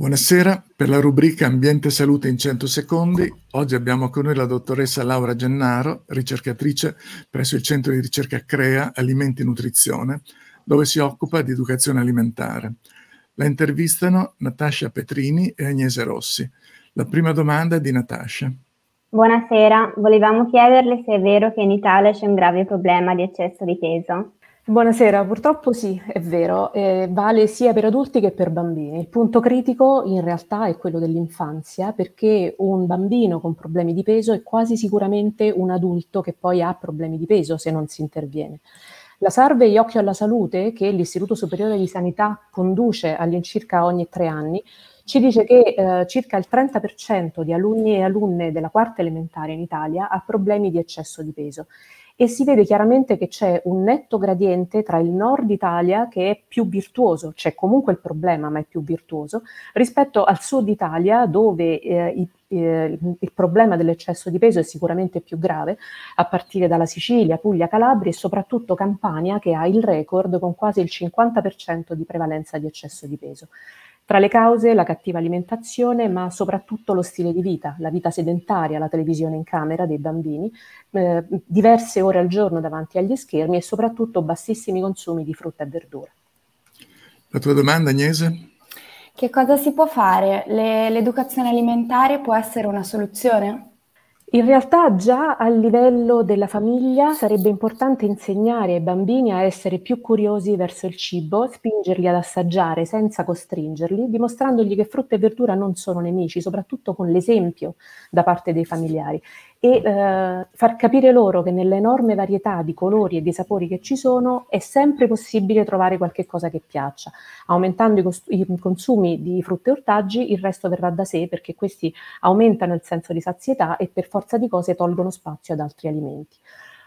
Buonasera, per la rubrica Ambiente e Salute in 100 secondi, oggi abbiamo con noi la dottoressa Laura Gennaro, ricercatrice presso il centro di ricerca CREA Alimenti e Nutrizione, dove si occupa di educazione alimentare. La intervistano Natascia Petrini e Agnese Rossi. La prima domanda è di Natascia. Buonasera, volevamo chiederle se è vero che in Italia c'è un grave problema di eccesso di peso. Buonasera, purtroppo sì, è vero, eh, vale sia per adulti che per bambini. Il punto critico in realtà è quello dell'infanzia, perché un bambino con problemi di peso è quasi sicuramente un adulto che poi ha problemi di peso se non si interviene. La Sarve Occhio alla Salute, che l'Istituto Superiore di Sanità conduce all'incirca ogni tre anni, ci dice che eh, circa il 30% di alunni e alunne della quarta elementare in Italia ha problemi di eccesso di peso e si vede chiaramente che c'è un netto gradiente tra il nord Italia che è più virtuoso, c'è comunque il problema ma è più virtuoso, rispetto al sud Italia dove eh, i, eh, il problema dell'eccesso di peso è sicuramente più grave, a partire dalla Sicilia, Puglia, Calabria e soprattutto Campania che ha il record con quasi il 50% di prevalenza di eccesso di peso. Tra le cause la cattiva alimentazione, ma soprattutto lo stile di vita, la vita sedentaria, la televisione in camera dei bambini, eh, diverse ore al giorno davanti agli schermi e soprattutto bassissimi consumi di frutta e verdura. La tua domanda, Agnese? Che cosa si può fare? Le, l'educazione alimentare può essere una soluzione? In realtà già a livello della famiglia sarebbe importante insegnare ai bambini a essere più curiosi verso il cibo, spingerli ad assaggiare senza costringerli, dimostrandogli che frutta e verdura non sono nemici, soprattutto con l'esempio da parte dei familiari e eh, far capire loro che nell'enorme varietà di colori e di sapori che ci sono è sempre possibile trovare qualche cosa che piaccia. Aumentando i, cost- i consumi di frutta e ortaggi, il resto verrà da sé perché questi aumentano il senso di sazietà e per forza di cose tolgono spazio ad altri alimenti.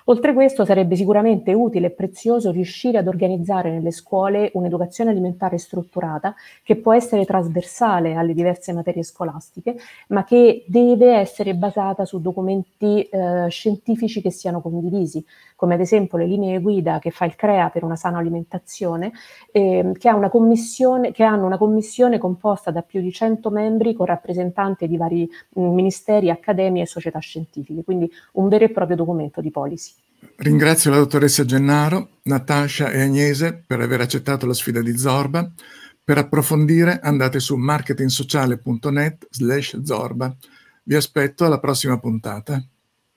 Oltre questo sarebbe sicuramente utile e prezioso riuscire ad organizzare nelle scuole un'educazione alimentare strutturata che può essere trasversale alle diverse materie scolastiche, ma che deve essere basata su documenti eh, scientifici che siano condivisi, come ad esempio le linee guida che fa il CREA per una sana alimentazione, eh, che, ha una che, hanno una commissione composta da più di 100 membri con rappresentanti di vari mh, ministeri, accademie e società scientifiche, quindi un vero e proprio documento di policy. Ringrazio la dottoressa Gennaro, Natascia e Agnese per aver accettato la sfida di Zorba. Per approfondire andate su marketingsociale.net slash Zorba. Vi aspetto alla prossima puntata.